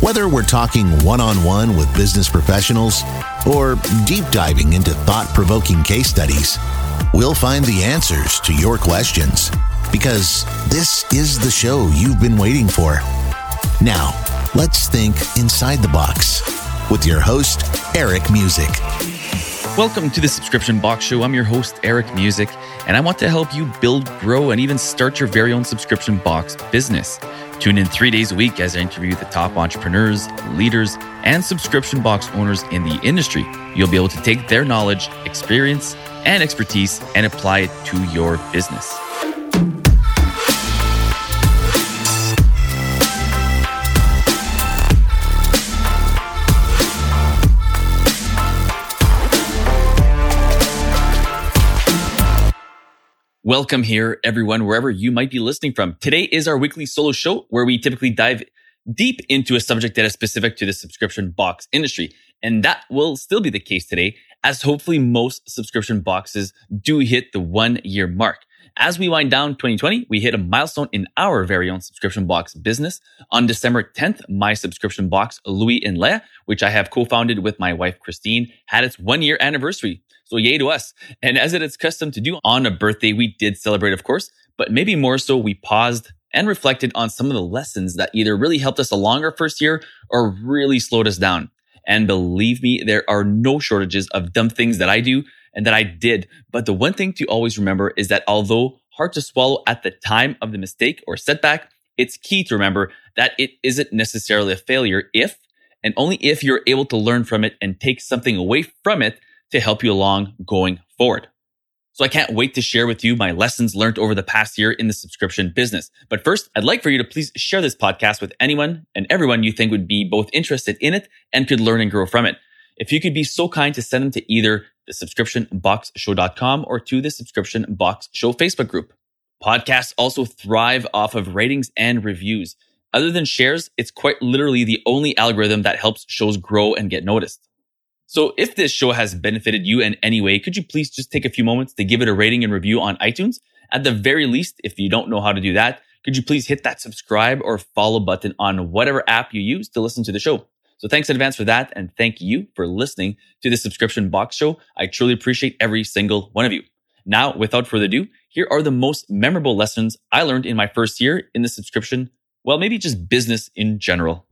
Whether we're talking one on one with business professionals or deep diving into thought provoking case studies, we'll find the answers to your questions because this is the show you've been waiting for. Now, let's think inside the box with your host, Eric Musick. Welcome to the Subscription Box Show. I'm your host, Eric Musick, and I want to help you build, grow, and even start your very own subscription box business. Tune in three days a week as I interview the top entrepreneurs, leaders, and subscription box owners in the industry. You'll be able to take their knowledge, experience, and expertise and apply it to your business. Welcome here, everyone, wherever you might be listening from. Today is our weekly solo show where we typically dive deep into a subject that is specific to the subscription box industry. And that will still be the case today, as hopefully most subscription boxes do hit the one year mark. As we wind down 2020, we hit a milestone in our very own subscription box business. On December 10th, my subscription box, Louis and Léa, which I have co-founded with my wife, Christine, had its one year anniversary. So yay to us. And as it is custom to do on a birthday, we did celebrate, of course, but maybe more so we paused and reflected on some of the lessons that either really helped us along our first year or really slowed us down. And believe me, there are no shortages of dumb things that I do and that I did. But the one thing to always remember is that although hard to swallow at the time of the mistake or setback, it's key to remember that it isn't necessarily a failure if and only if you're able to learn from it and take something away from it to help you along going forward. So I can't wait to share with you my lessons learned over the past year in the subscription business. But first, I'd like for you to please share this podcast with anyone and everyone you think would be both interested in it and could learn and grow from it. If you could be so kind to send them to either the subscriptionboxshow.com or to the subscription box show Facebook group. Podcasts also thrive off of ratings and reviews. Other than shares, it's quite literally the only algorithm that helps shows grow and get noticed. So if this show has benefited you in any way, could you please just take a few moments to give it a rating and review on iTunes? At the very least, if you don't know how to do that, could you please hit that subscribe or follow button on whatever app you use to listen to the show? So thanks in advance for that. And thank you for listening to the subscription box show. I truly appreciate every single one of you. Now, without further ado, here are the most memorable lessons I learned in my first year in the subscription. Well, maybe just business in general.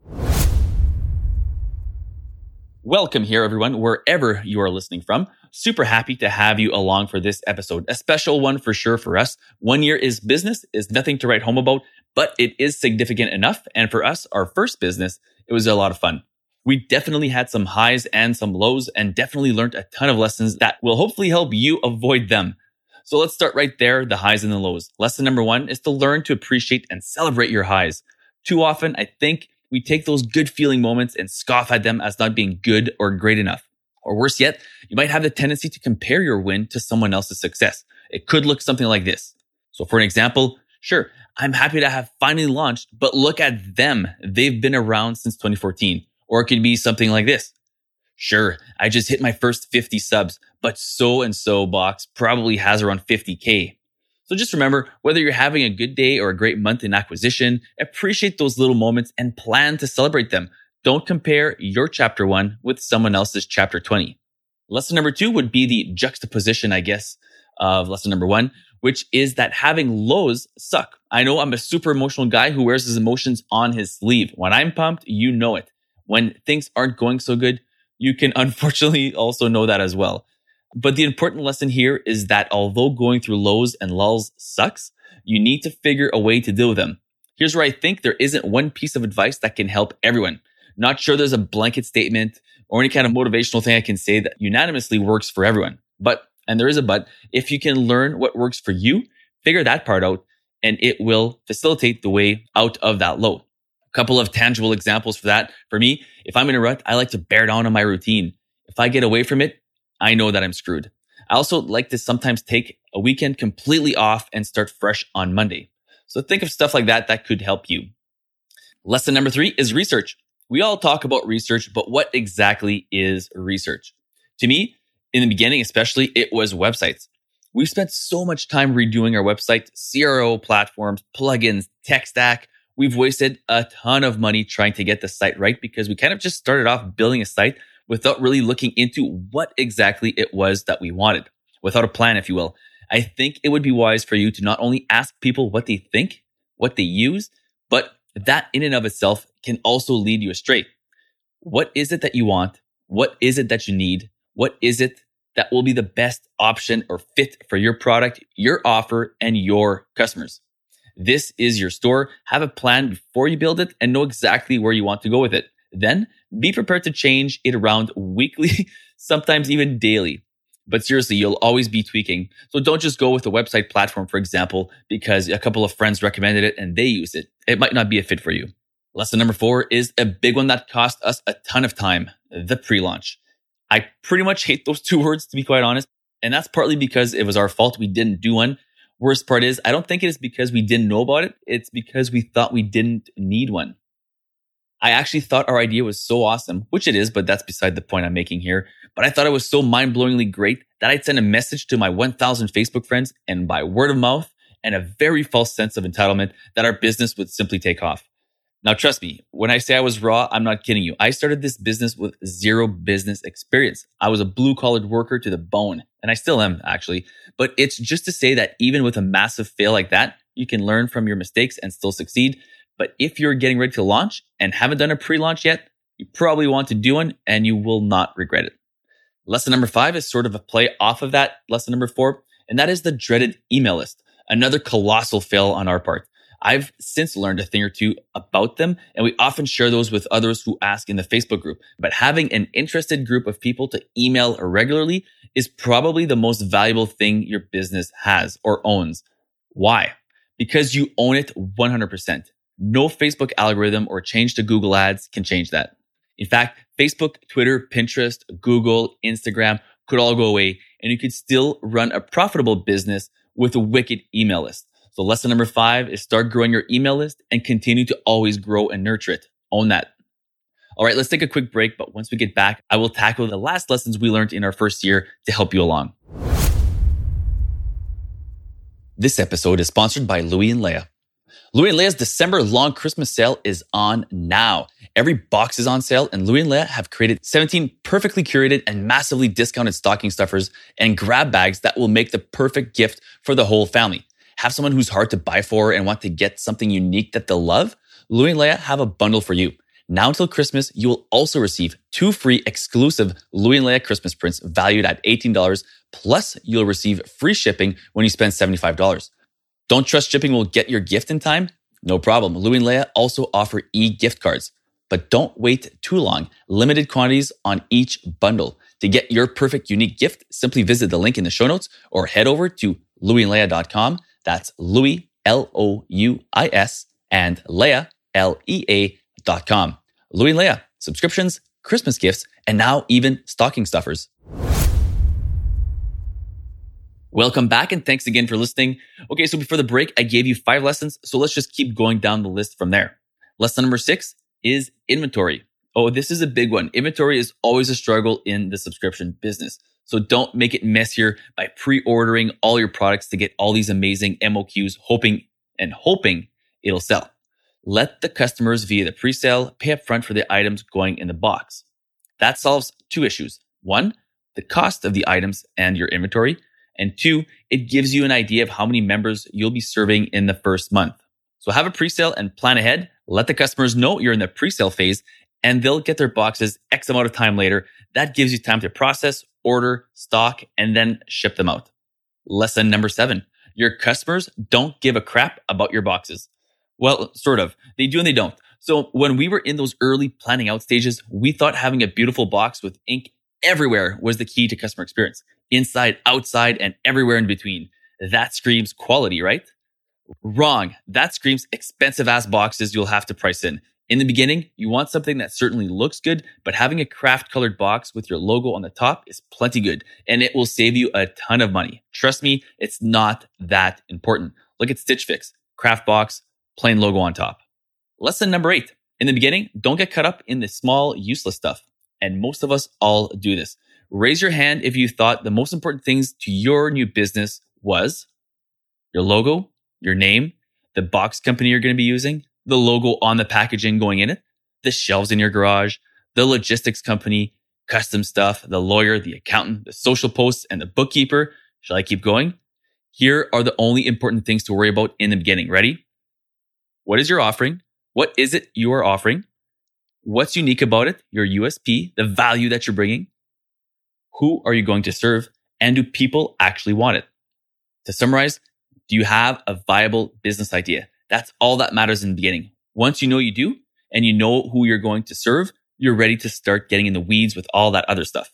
Welcome here, everyone, wherever you are listening from. Super happy to have you along for this episode. A special one for sure for us. One year is business is nothing to write home about, but it is significant enough. And for us, our first business, it was a lot of fun. We definitely had some highs and some lows and definitely learned a ton of lessons that will hopefully help you avoid them. So let's start right there, the highs and the lows. Lesson number one is to learn to appreciate and celebrate your highs. Too often, I think we take those good feeling moments and scoff at them as not being good or great enough. Or worse yet, you might have the tendency to compare your win to someone else's success. It could look something like this. So for an example, sure, I'm happy to have finally launched, but look at them. They've been around since 2014. Or it could be something like this. Sure, I just hit my first 50 subs, but so and so box probably has around 50k. So just remember, whether you're having a good day or a great month in acquisition, appreciate those little moments and plan to celebrate them. Don't compare your chapter one with someone else's chapter 20. Lesson number two would be the juxtaposition, I guess, of lesson number one, which is that having lows suck. I know I'm a super emotional guy who wears his emotions on his sleeve. When I'm pumped, you know it. When things aren't going so good, you can unfortunately also know that as well. But the important lesson here is that although going through lows and lulls sucks, you need to figure a way to deal with them. Here's where I think there isn't one piece of advice that can help everyone. Not sure there's a blanket statement or any kind of motivational thing I can say that unanimously works for everyone. But, and there is a but, if you can learn what works for you, figure that part out and it will facilitate the way out of that low. Couple of tangible examples for that. For me, if I'm in a rut, I like to bear down on my routine. If I get away from it, I know that I'm screwed. I also like to sometimes take a weekend completely off and start fresh on Monday. So think of stuff like that that could help you. Lesson number three is research. We all talk about research, but what exactly is research? To me, in the beginning, especially, it was websites. We've spent so much time redoing our website, CRO platforms, plugins, tech stack. We've wasted a ton of money trying to get the site right because we kind of just started off building a site without really looking into what exactly it was that we wanted, without a plan, if you will. I think it would be wise for you to not only ask people what they think, what they use, but that in and of itself can also lead you astray. What is it that you want? What is it that you need? What is it that will be the best option or fit for your product, your offer, and your customers? This is your store. Have a plan before you build it and know exactly where you want to go with it. Then be prepared to change it around weekly, sometimes even daily. But seriously, you'll always be tweaking. So don't just go with a website platform, for example, because a couple of friends recommended it and they use it. It might not be a fit for you. Lesson number four is a big one that cost us a ton of time, the pre-launch. I pretty much hate those two words, to be quite honest. And that's partly because it was our fault. We didn't do one. Worst part is, I don't think it is because we didn't know about it. It's because we thought we didn't need one. I actually thought our idea was so awesome, which it is, but that's beside the point I'm making here. But I thought it was so mind blowingly great that I'd send a message to my 1000 Facebook friends and by word of mouth and a very false sense of entitlement that our business would simply take off. Now, trust me, when I say I was raw, I'm not kidding you. I started this business with zero business experience. I was a blue collared worker to the bone, and I still am actually. But it's just to say that even with a massive fail like that, you can learn from your mistakes and still succeed. But if you're getting ready to launch and haven't done a pre-launch yet, you probably want to do one and you will not regret it. Lesson number five is sort of a play off of that lesson number four, and that is the dreaded email list. Another colossal fail on our part. I've since learned a thing or two about them, and we often share those with others who ask in the Facebook group. But having an interested group of people to email regularly is probably the most valuable thing your business has or owns. Why? Because you own it 100%. No Facebook algorithm or change to Google ads can change that. In fact, Facebook, Twitter, Pinterest, Google, Instagram could all go away and you could still run a profitable business with a wicked email list. So lesson number five is start growing your email list and continue to always grow and nurture it. Own that. All right, let's take a quick break. But once we get back, I will tackle the last lessons we learned in our first year to help you along. This episode is sponsored by Louis and Léa. Louis and Léa's December long Christmas sale is on now. Every box is on sale, and Louis and Léa have created 17 perfectly curated and massively discounted stocking stuffers and grab bags that will make the perfect gift for the whole family. Have someone who's hard to buy for and want to get something unique that they'll love? Louis and Léa have a bundle for you. Now until Christmas, you will also receive two free exclusive Louis and Léa Christmas prints valued at $18. Plus, you'll receive free shipping when you spend $75. Don't trust shipping will get your gift in time? No problem. Louis and Léa also offer e-gift cards. But don't wait too long. Limited quantities on each bundle. To get your perfect unique gift, simply visit the link in the show notes or head over to louisandlea.com. That's Louis, L-O-U-I-S and Léa, L-E-A dot com. Louis and Léa, subscriptions, Christmas gifts, and now even stocking stuffers. Welcome back and thanks again for listening. Okay, so before the break, I gave you five lessons. So let's just keep going down the list from there. Lesson number six is inventory. Oh, this is a big one. Inventory is always a struggle in the subscription business. So don't make it messier by pre-ordering all your products to get all these amazing MOQs, hoping and hoping it'll sell. Let the customers via the pre-sale pay upfront for the items going in the box. That solves two issues. One, the cost of the items and your inventory. And two, it gives you an idea of how many members you'll be serving in the first month. So have a pre-sale and plan ahead. Let the customers know you're in the pre-sale phase and they'll get their boxes X amount of time later. That gives you time to process, order, stock, and then ship them out. Lesson number seven. Your customers don't give a crap about your boxes. Well, sort of. They do and they don't. So when we were in those early planning out stages, we thought having a beautiful box with ink everywhere was the key to customer experience inside, outside, and everywhere in between. That screams quality, right? Wrong. That screams expensive ass boxes you'll have to price in. In the beginning, you want something that certainly looks good, but having a craft colored box with your logo on the top is plenty good and it will save you a ton of money. Trust me, it's not that important. Look at Stitch Fix, craft box, plain logo on top. Lesson number eight. In the beginning, don't get caught up in the small, useless stuff. And most of us all do this. Raise your hand if you thought the most important things to your new business was your logo, your name, the box company you're going to be using, the logo on the packaging going in it, the shelves in your garage, the logistics company, custom stuff, the lawyer, the accountant, the social posts, and the bookkeeper. Shall I keep going? Here are the only important things to worry about in the beginning. Ready? What is your offering? What is it you are offering? What's unique about it? Your USP, the value that you're bringing. Who are you going to serve? And do people actually want it? To summarize, do you have a viable business idea? That's all that matters in the beginning. Once you know you do and you know who you're going to serve, you're ready to start getting in the weeds with all that other stuff.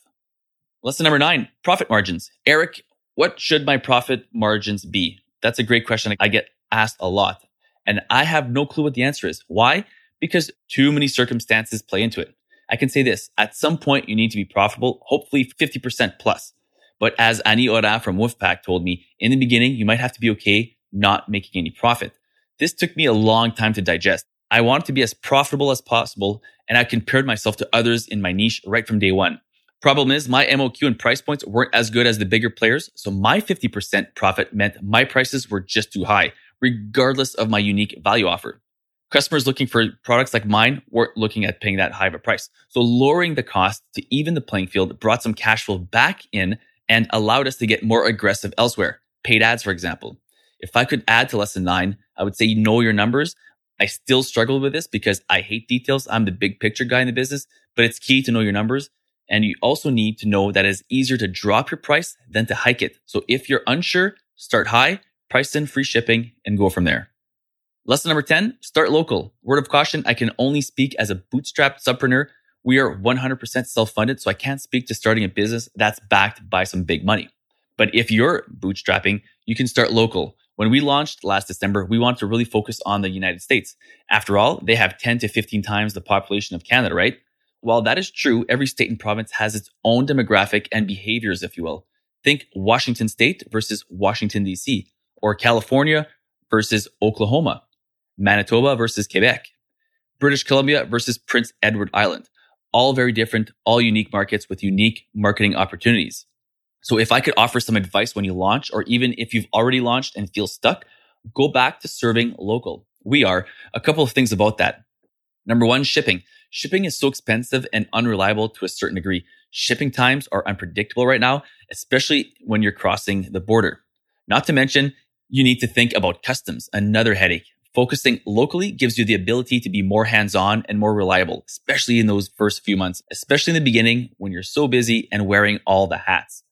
Lesson number nine, profit margins. Eric, what should my profit margins be? That's a great question. I get asked a lot and I have no clue what the answer is. Why? Because too many circumstances play into it. I can say this, at some point you need to be profitable, hopefully 50% plus. But as Ani Ora from Wolfpack told me, in the beginning, you might have to be okay not making any profit. This took me a long time to digest. I wanted to be as profitable as possible, and I compared myself to others in my niche right from day one. Problem is, my MOQ and price points weren't as good as the bigger players, so my 50% profit meant my prices were just too high, regardless of my unique value offer. Customers looking for products like mine weren't looking at paying that high of a price. So lowering the cost to even the playing field brought some cash flow back in and allowed us to get more aggressive elsewhere. Paid ads, for example. If I could add to lesson nine, I would say know your numbers. I still struggle with this because I hate details. I'm the big picture guy in the business, but it's key to know your numbers. And you also need to know that it's easier to drop your price than to hike it. So if you're unsure, start high, price in free shipping and go from there. Lesson number 10, start local. Word of caution, I can only speak as a bootstrapped subpreneur. We are 100% self-funded, so I can't speak to starting a business that's backed by some big money. But if you're bootstrapping, you can start local. When we launched last December, we wanted to really focus on the United States. After all, they have 10 to 15 times the population of Canada, right? While that is true, every state and province has its own demographic and behaviors, if you will. Think Washington State versus Washington, DC, or California versus Oklahoma, Manitoba versus Quebec, British Columbia versus Prince Edward Island. All very different, all unique markets with unique marketing opportunities. So if I could offer some advice when you launch, or even if you've already launched and feel stuck, go back to serving local. We are. A couple of things about that. Number one, shipping. Shipping is so expensive and unreliable to a certain degree. Shipping times are unpredictable right now, especially when you're crossing the border. Not to mention, you need to think about customs, another headache. Focusing locally gives you the ability to be more hands-on and more reliable, especially in those first few months, especially in the beginning when you're so busy and wearing all the hats.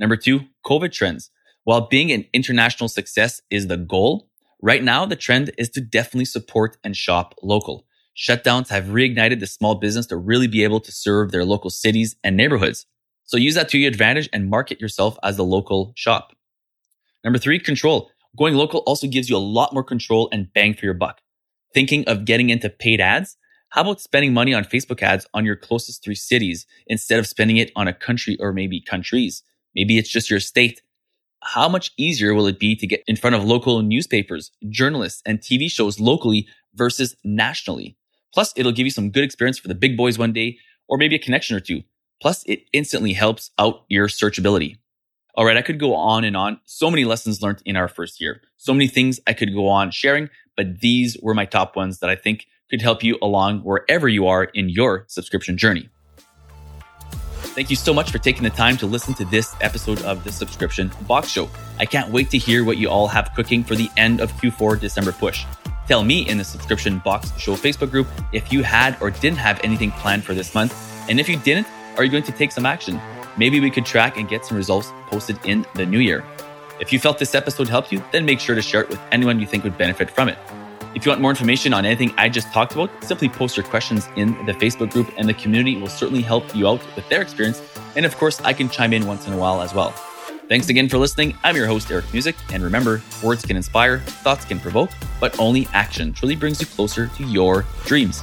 Number two, COVID trends. While being an international success is the goal, right now the trend is to definitely support and shop local. Shutdowns have reignited the small business to really be able to serve their local cities and neighborhoods. So use that to your advantage and market yourself as the local shop. Number three, control. Going local also gives you a lot more control and bang for your buck. Thinking of getting into paid ads? How about spending money on Facebook ads on your closest three cities instead of spending it on a country or maybe countries? Maybe it's just your state. How much easier will it be to get in front of local newspapers, journalists, and TV shows locally versus nationally? Plus, it'll give you some good experience for the big boys one day, or maybe a connection or two. Plus, it instantly helps out your searchability. All right, I could go on and on. So many lessons learned in our first year. So many things I could go on sharing, but these were my top ones that I think could help you along wherever you are in your subscription journey. Thank you so much for taking the time to listen to this episode of the Subscription Box Show. I can't wait to hear what you all have cooking for the end of Q4 December push. Tell me in the Subscription Box Show Facebook group if you had or didn't have anything planned for this month. And if you didn't, are you going to take some action? Maybe we could track and get some results posted in the new year. If you felt this episode helped you, then make sure to share it with anyone you think would benefit from it. If you want more information on anything I just talked about, simply post your questions in the Facebook group and the community will certainly help you out with their experience. And of course, I can chime in once in a while as well. Thanks again for listening. I'm your host, Eric Musick. And remember, words can inspire, thoughts can provoke, but only action truly brings you closer to your dreams.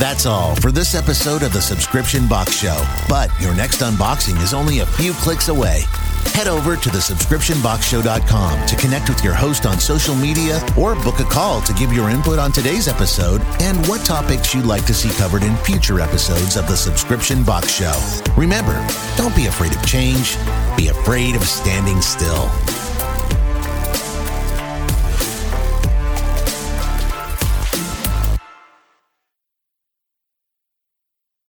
That's all for this episode of the Subscription Box Show. But your next unboxing is only a few clicks away. Head over to thesubscriptionboxshow.com to connect with your host on social media or book a call to give your input on today's episode and what topics you'd like to see covered in future episodes of the Subscription Box Show. Remember, don't be afraid of change, be afraid of standing still.